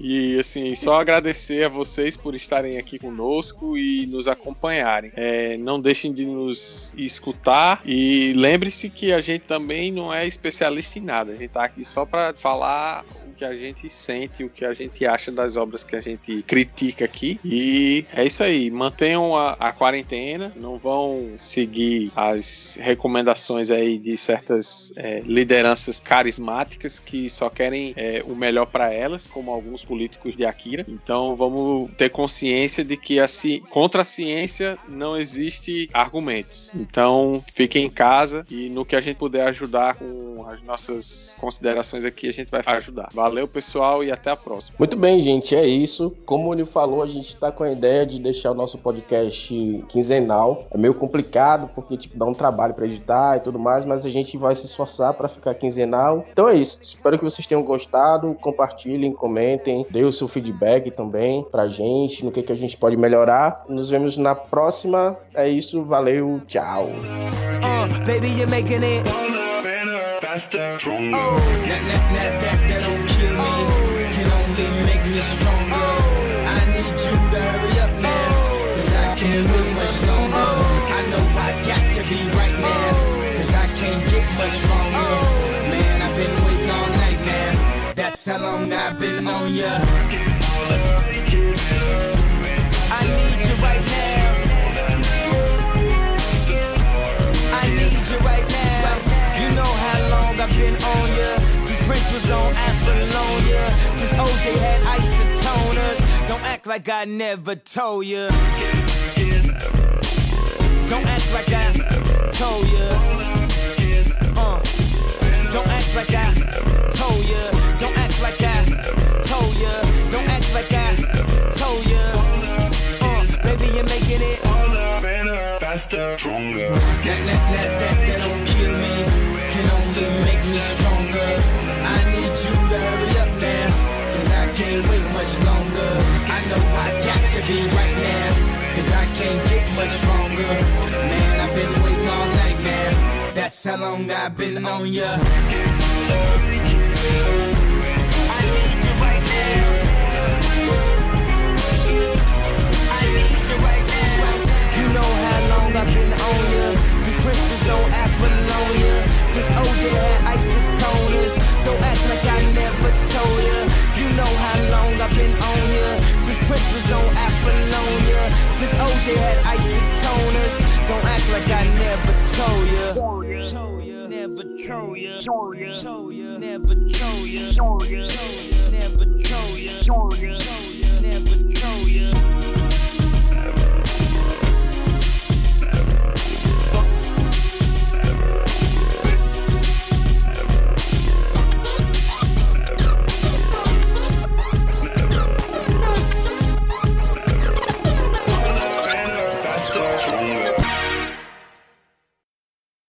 E assim, só agradecer a vocês por estarem aqui conosco e nos acompanharem. É, não deixem de nos escutar e lembre-se que a gente também não é especialista em nada. A gente tá aqui só para falar que a gente sente, o que a gente acha das obras que a gente critica aqui. E é isso aí. Mantenham a, a quarentena, não vão seguir as recomendações aí de certas é, lideranças carismáticas que só querem é, o melhor para elas, como alguns políticos de Akira. Então vamos ter consciência de que a contra a ciência não existe argumentos. Então fiquem em casa e no que a gente puder ajudar com as nossas considerações aqui, a gente vai ajudar. Valeu, pessoal, e até a próxima. Muito bem, gente, é isso. Como ele falou, a gente está com a ideia de deixar o nosso podcast quinzenal. É meio complicado porque tipo dá um trabalho para editar e tudo mais, mas a gente vai se esforçar para ficar quinzenal. Então é isso. Espero que vocês tenham gostado. Compartilhem, comentem, dê o seu feedback também pra gente, no que que a gente pode melhorar. Nos vemos na próxima. É isso, valeu, tchau. Uh, baby, you're making it faster, stronger. Oh, that, that, that, that, that don't kill me, can only make me stronger. I need you to hurry up now, cause I can't wait much longer. I know I got to be right now, cause I can't get much longer. Man, I've been waiting all night now, that's how long I've been on ya. I need you right now. Been on ya. Since Prince was on Apollonia. Since OJ had isotoners. Don't act like I never told ya. Don't act like I told ya. Uh. Don't act like I told ya. Don't act like I told ya. Don't act like I told ya. Uh, baby, you're making it better, faster, stronger. Be right now, cause I can't get much longer. Man, I've been waiting all night now, that's how long I've been on ya. I need you right now. I need you right now. You know how long I've been on ya. Since OJ had. Don't act like I never told ya. You know how long I've been on ya. Prince on Apollonia. Since OJ had isotoners. Don't act like I never told ya. Never told ya. Never told ya. Never told ya. Never told ya. Never told ya.